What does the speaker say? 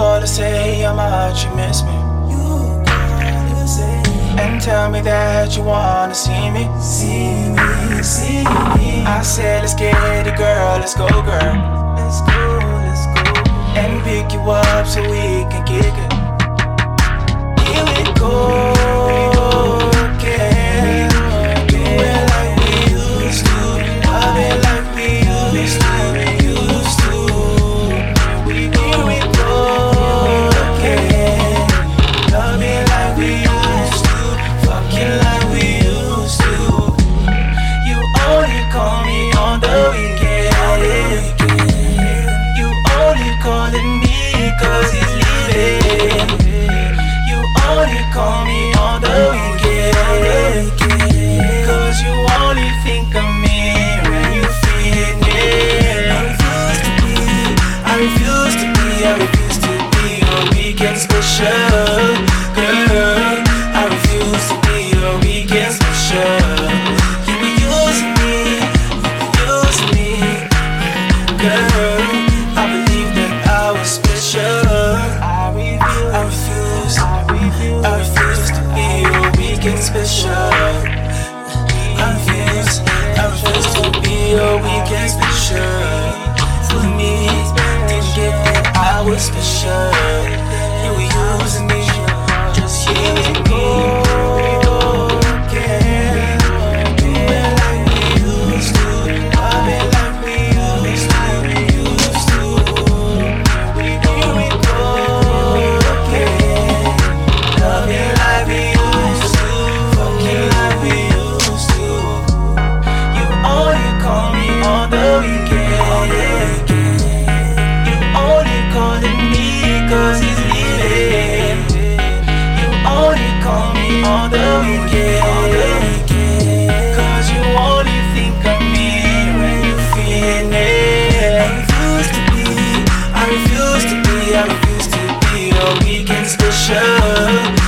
call to say how much you miss me. You and tell me that you wanna see me. See me, see me. I said let's get it, girl, let's go, girl. Let's go, let's go. And pick you up so we I refuse to be your weekend special girl. I refuse to be your weekend special. You be using me, using me, girl. I believe that I was special. I refuse, I refuse, I refuse to be your weekend special. special pressure